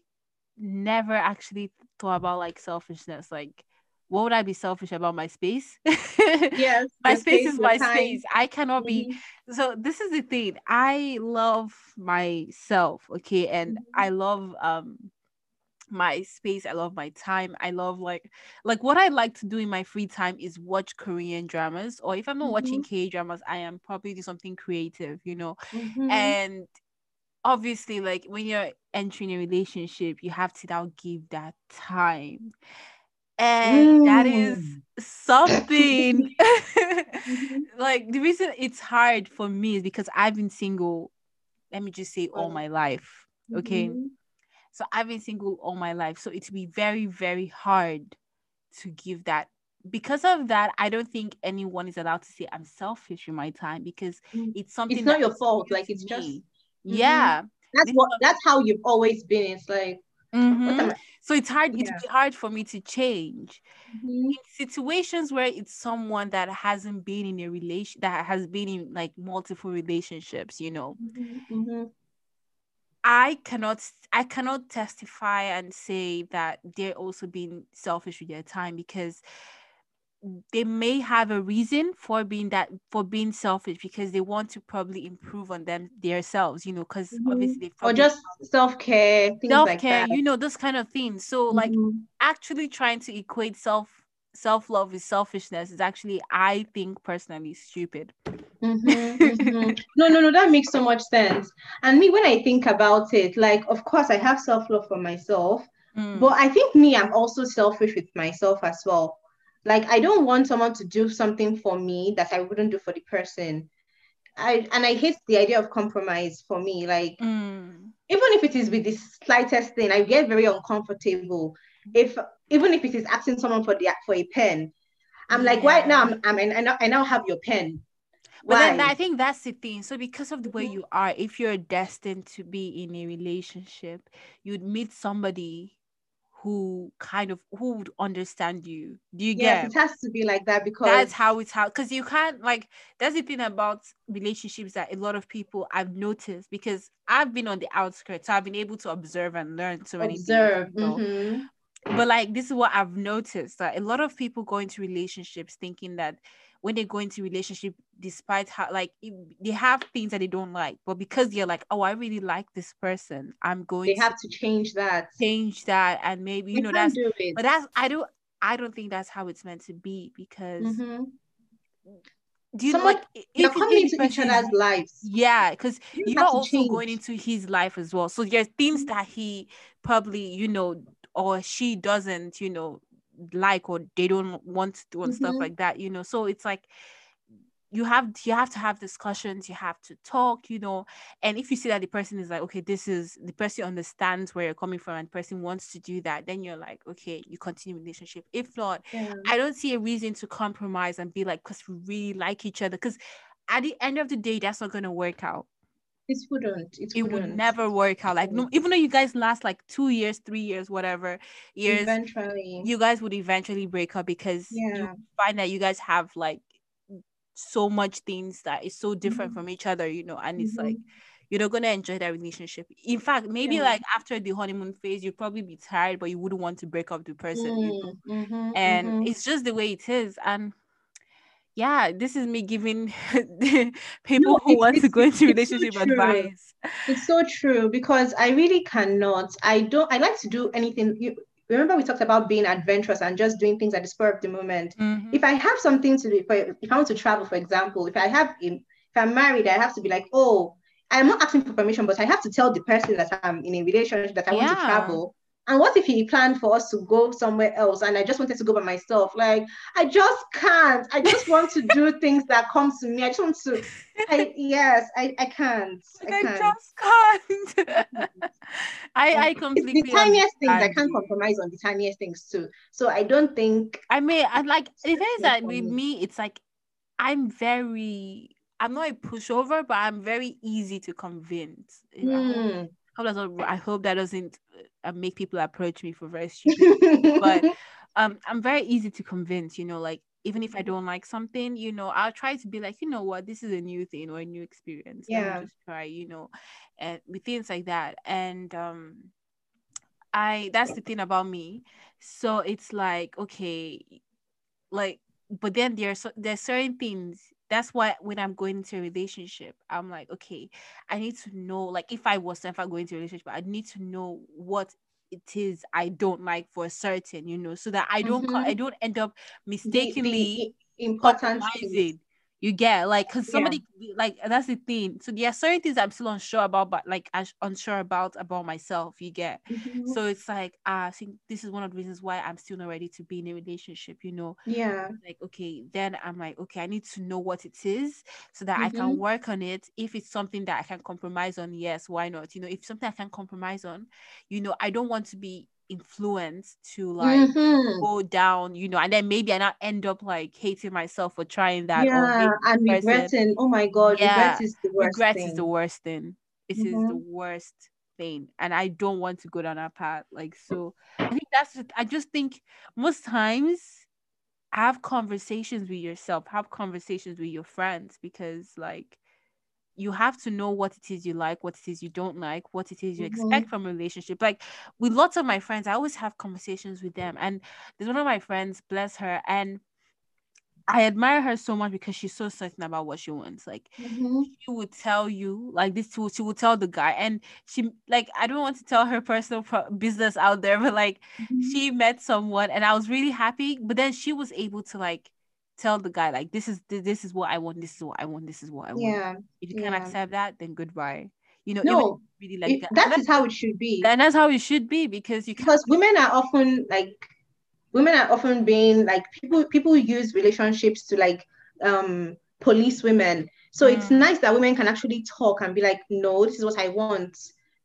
never actually thought about like selfishness like what would I be selfish about my space? [laughs]
yes,
my space, space is my time. space. I cannot mm-hmm. be. So this is the thing. I love myself, okay, and mm-hmm. I love um my space i love my time i love like like what i like to do in my free time is watch korean dramas or if i'm not mm-hmm. watching k dramas i am probably do something creative you know mm-hmm. and obviously like when you're entering a relationship you have to now give that time and mm. that is mm. something [laughs] mm-hmm. [laughs] like the reason it's hard for me is because i've been single let me just say all my life okay mm-hmm. So I've been single all my life. So it'd be very, very hard to give that. Because of that, I don't think anyone is allowed to say I'm selfish in my time because mm. it's something.
It's not your fault. Like it's me. just
yeah.
That's what. That's how you've always been. It's like
Mhm. So it's hard. It's
Yeah.
hard for me to change
Mhm.
in situations where it's someone that hasn't been in a relation that has been in like multiple relationships. You know,
Mhm.
I cannot I cannot testify and say that they're also being selfish with their time because they may have a reason for being that for being selfish because they want to probably improve on them themselves, you know, because
Mhm.
obviously
Or just self care, things
self
like
care,
that.
you know, those kind of things. So like
Mhm.
actually trying to equate self self love with selfishness is actually I think personally stupid.
Mhm, mhm. [laughs] No, no, no, that makes so much sense. And me, when I think about it, like, of course, I have self love for myself,
Mm,
but I think me, I'm also selfish with myself as well. Like, I don't want someone to do something for me that I wouldn't do for the person. I and I hate the idea of compromise for me. Like,
mm,
even if it is with the slightest thing, I get very uncomfortable. If even if it is asking someone for the for a pen, I'm like, right now. I'm, I'm I now I now have your pen.
But then I think that's the thing. So because of the way
Mhm.
you are, if you're destined to be in a relationship, you'd meet somebody who kind of who would understand you. Do you
Yes,
get?
it has to be like that because That's
how it's how because you can't like that's the thing about relationships that a lot of people I've noticed because I've been on the outskirts, so I've been able to observe and learn so many
observe.
you know.
hmm
But like this is what I've noticed that a lot of people go into relationships thinking that when they go into relationship, despite how like if they have things that they don't like, but because they're like, oh, I really like this person, I'm going
They
to
have to change that.
change that and maybe you know that's
do
but that's I don't I don't think that's how it's meant to be because
hmm
do you
Someone
like i-
you're coming into each other's lives.
yeah because
You
you're also going into his life as well so there's things that he probably you know or she doesn't you know like or they don't want to do and stuff
Mhm.
like that you know so it's like you have you have to have discussions you have to talk you know and if you see that the person is like okay this is the person understands where you're coming from and the person wants to do that then you're like okay you continue relationship if not
Yeah.
i don't see a reason to compromise and be like because we really like each other because at the end of the day that's not going to work out
It wouldn't. It
it would
wouldn't.
never work out like no, even though you guys last like two years three years whatever years
Eventually.
you guys would eventually break up because you find that you guys have like so much things that is so different
Mhm.
from each other, you know, and it's like
Mhm.
you're not gonna enjoy that relationship. In fact, maybe
Yeah.
like after the honeymoon phase, you'd probably be tired, but you wouldn't want to break up the person, you know.
Mm, mhm,
And it's just the way it is. And yeah, this is me giving [laughs]
No,
people who want to go into
it's so
relationship advice.
It's so true because I really cannot. I don't. I like to do anything. You, remember, we talked about being adventurous and just doing things at the spur of the moment.
Mhm.
If I have something to do, if, if I want to travel, for example, if I have, if I'm married, I have to be like, oh, I'm not asking for permission, but I have to tell the person that I'm in a relationship that I want to travel. And what if he planned for us to go somewhere else and I just wanted to go by myself? Like, I just can't. I just want to do [laughs] things that come to me. I just want to. I yes, I I can't. I
I
can't.
just can't. [laughs] I I completely.
It's the tiniest things. I can't compromise on the tiniest things too. So I don't think
I mean, I like the thing is that with
me.
it's like I'm very, I'm not a pushover, but I'm very easy to convince. If hmm. I hope, hope that's not, I hope that doesn't uh, make people approach me for very stupid. But [laughs] um, I'm very easy to convince. You know, like even if I don't like something, you know, I'll try to be like, you know what, this is a new thing or a new experience.
Yeah.
just try. You know, and with things like that. And um, I that's the thing about me. So it's like okay, like but then there's so, there's certain things that's why when i'm going into a relationship i'm like okay i need to know like if i was to ever go into a relationship i need to know what it is i don't like for a certain you know so that i don't co- mm-hmm.
i
don't end up
The
mistakenly
the i- important.
You get like because
Yeah.
somebody like that's the thing. So there are certain things I'm still unsure about, but like I'm unsure about about myself. You get
Mhm.
so it's like ah, I think this is one of the reasons why I'm still not ready to be in a relationship. You know,
Yeah.
like okay, then I'm like okay, I need to know what it is so that I can
Mhm.
work on it. If it's something that I can compromise on, yes, why not? You know, if something I can compromise on, you know, I don't want to be influenced to like
Mhm.
go down, you know, and then maybe I not end up like hating myself for trying that,
Yeah. And regretting. Oh my God, regret
yeah,
is the worst
regret is the
thing.
worst thing. It is the
Mhm.
worst thing and i don't want to go down that path like so i think that's it. i just think most times have conversations with yourself have conversations with your friends because like you have to know what it is you like what it is you don't like what it is you
Mhm.
expect from a relationship like with lots of my friends i always have conversations with them and there's one of my friends bless her and i admire her so much because she's so certain about what she wants like
Mhm.
she would tell you like this she would, she would tell the guy and she like i don't want to tell her personal pro- business out there but like
Mhm.
she met someone and i was really happy but then she was able to like tell the guy like this is this is what i want this is what i want this is what i want
Yeah.
if you can't
yeah.
accept that then goodbye you know
No,
really like
it,
that,
that
that
is how it should be.
and that's how it should be because you
because women are often like women are often being like people people use relationships to like um police women so it's
Mm.
nice that women can actually talk and be like no this is what i want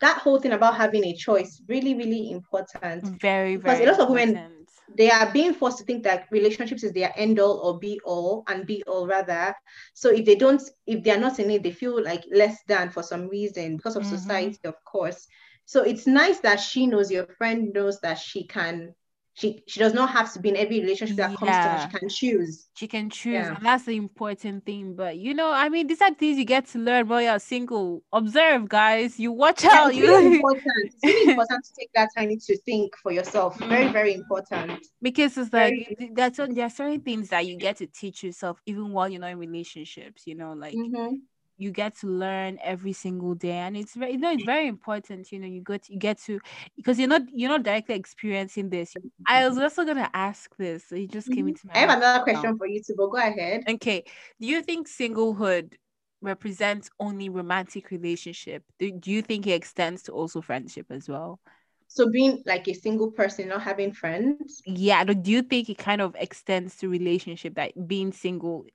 that whole thing about having a choice really really important
very very because
a lot of women-
important.
They are being forced to think that relationships is their end all or be all and be all rather so if they don't if they are not in it they feel like less than for some reason because of
Mhm.
society of course so it's nice that she knows your friend knows that she can she she does not have to be in every relationship that comes to her. She can choose.
She can choose
Yeah.
and that's the important thing but you know i mean these are things you get to learn while you're single. Observe guys. You watch
Yeah,
out.
it's
you
really [laughs] important. It's really important to take that time to think for yourself. Very
Mm.
very important.
Because it's like th- that's there are certain things that you get to teach yourself even while you're not in relationships you know like
Mhm.
You get to learn every single day and it's very you know it's very important you know you get you get to because you're not you're not directly experiencing this. I was also gonna ask this so it just came
Mhm.
into my
i have another
now.
question for you too but go ahead.
Okay do you think singlehood represents only romantic relationship? Do, do you think it extends to also friendship as well?
So being like a single person not having friends?
Yeah do do you think it kind of extends to relationship that being single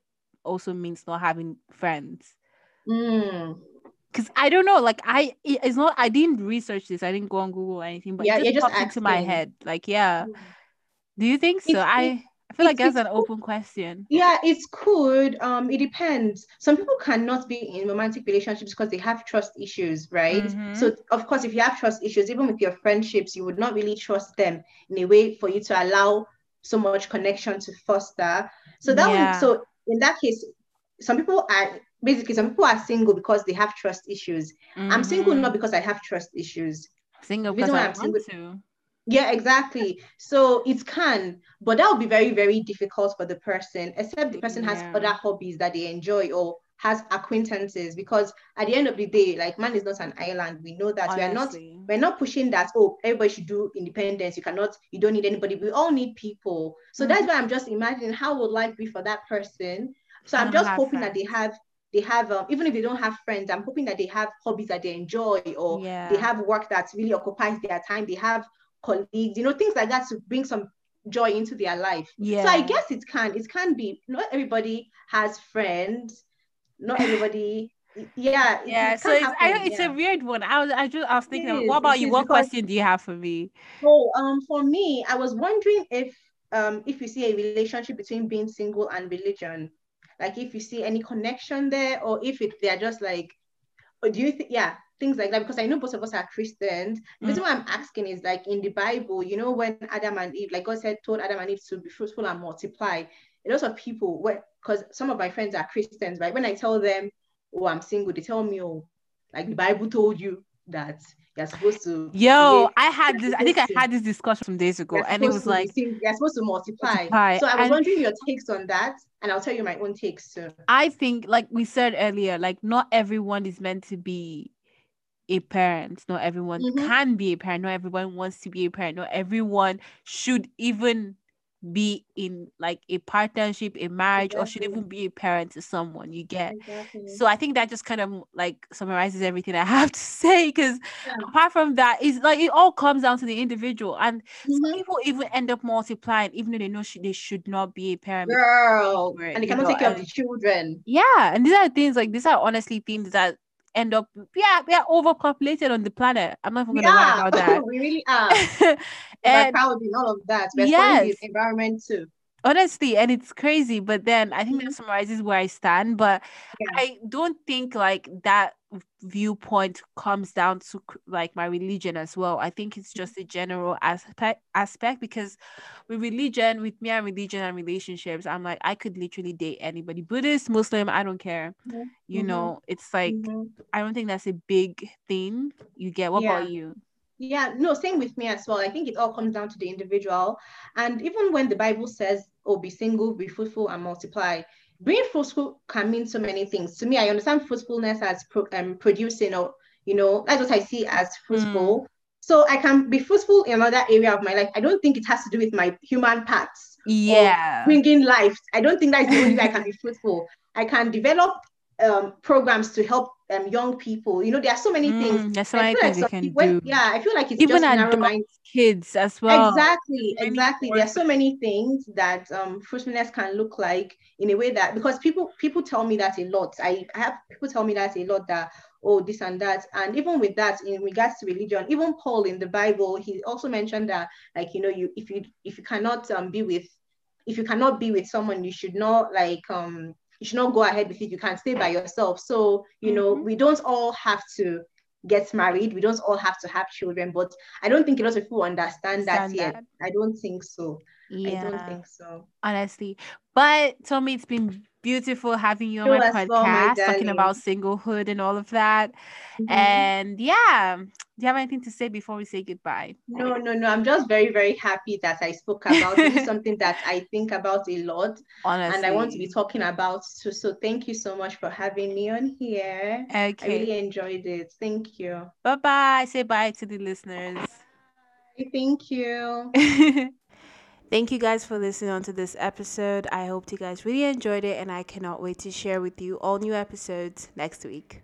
also means not having friends
Mm.
because I don't know, like I, it's not. I didn't research this. I didn't go on Google or anything, but
Yeah,
it just popped into my head. Like, yeah.
Mm.
Do you think so?
It's-
I, I feel like that's an open question.
Yeah, it's could. Um, it depends. Some people cannot be in romantic relationships because they have trust issues, right?
Mhm.
So of course, if you have trust issues, even with your friendships, you would not really trust them in a way for you to allow so much connection to foster. So that
Yeah.
would so in that case, some people are basically some people are single because they have trust issues. I'm single
Mhm.
not because I have trust issues.
single because I
I'm
want to.
Yeah, exactly. So it can, but that would be very, very difficult for the person, except the person has
Yeah.
other hobbies that they enjoy or has acquaintances. Because at the end of the day, like man is not an island. We know that we are not we're not pushing that, oh, everybody should do independence. You cannot, you don't need anybody. We all need people. So that's
Mm-hmm.
why I'm just imagining how would life be for that person. So I'm just hoping that they have they have um, even if they don't have friends, I'm hoping that they have hobbies that they enjoy or
Yeah.
they have work that really occupies their time. They have colleagues, you know, things like that to bring some joy into their life.
Yeah.
So I guess it can, it can be. Not everybody has friends. Not everybody. yeah.
Yeah,
it
so it's I, it's
yeah.
a weird one. I was I just I was thinking,
It
what
is,
about you? What
because-
question do you have for me?
So um for me, I was wondering if um if you see a relationship between being single and religion, like if you see any connection there, or if it they're just like, or do you think yeah things like that? Because I know both of us are Christians. The reason why I'm asking is like in the Bible, you know, when Adam and Eve, like God said, told Adam and Eve to be fruitful and multiply. A lot of people, because some of my friends are Christians, right? When I tell them, oh, I'm single, they tell me, oh, like the Bible told you that you're supposed to
Yo, I had this. I think I had this discussion some days ago, and it was
to
like
you're supposed to multiply.
multiply,
So I was
and-
wondering your takes on that, and I'll tell you my own takes too.
I think, like we said earlier, like not everyone is meant to be a parent. Not everyone
Mhm.
can be a parent. Not everyone wants to be a parent. Not everyone should even be in like a partnership, a marriage, or should even be a parent to someone. You get.
Exactly.
So I think that just kind of like summarizes everything I have [laughs] to say. Because
Yeah.
apart from that, it's like it all comes down to the individual, and some
Mhm.
people even end up multiplying, even though they know they should not be a parent.
Girl, and they cannot
know,
take care of the children.
Yeah, and these are things like these are honestly things that end up yeah we are overpopulated on the planet. I'm not even gonna lie about that. [laughs]
we really are. [laughs] We're
and
proud in all of that. We're
Yes.
the environment too.
honestly, and it's crazy. But then I think that mm-hmm. summarizes where I stand. But
Yeah.
I don't think like that viewpoint comes down to like my religion as well. I think it's just a general aspect aspect because with religion, with me and religion and relationships, I'm like I could literally date anybody. Buddhist, Muslim, I don't care. Mm-hmm. You know, it's like mm-hmm. I don't think that's a big thing. You get what yeah. about you?
Yeah, no, same with me as well. I think it all comes down to the individual. And even when the Bible says, oh, be single, be fruitful, and multiply, being fruitful can mean so many things. To me, I understand fruitfulness as pro, um, producing, or you know, that's what I see as fruitful. Mm. So I can be fruitful in another area of my life. I don't think it has to do with my human parts.
Yeah.
Bringing life. I don't think that's the only way I can be fruitful. I can develop um, programs to help um, young people. You know, there are so many mm, things.
There's so many things like you can when,
do. Yeah, I feel like it's
even adult kids as well.
Exactly, exactly. There are so many things that um, fruitfulness can look like in a way that because people people tell me that a lot. I, I have people tell me that a lot that oh this and that and even with that in regards to religion even paul in the bible he also mentioned that like you know you if you if you cannot um, be with if you cannot be with someone you should not like um you should not go ahead with it. You can stay by yourself. So, you know, mm-hmm. we don't all have to get married. We don't all have to have children, but I don't think a lot of people understand that yet. I don't think so. Yeah. I don't think so.
Honestly. But Tommy, it's been beautiful having you on my podcast well, my talking about singlehood and all of that. Mm-hmm. And yeah, do you have anything to say before we say goodbye?
No, no, no. I'm just very, very happy that I spoke about it. something that I think about a lot. [laughs] Honestly. And I want to be talking about too. So thank you so much for having me on here. Okay. I really enjoyed it. Thank you.
Bye bye. Say bye to the listeners.
Thank you. [laughs]
Thank you guys for listening on to this episode. I hope you guys really enjoyed it and I cannot wait to share with you all new episodes next week.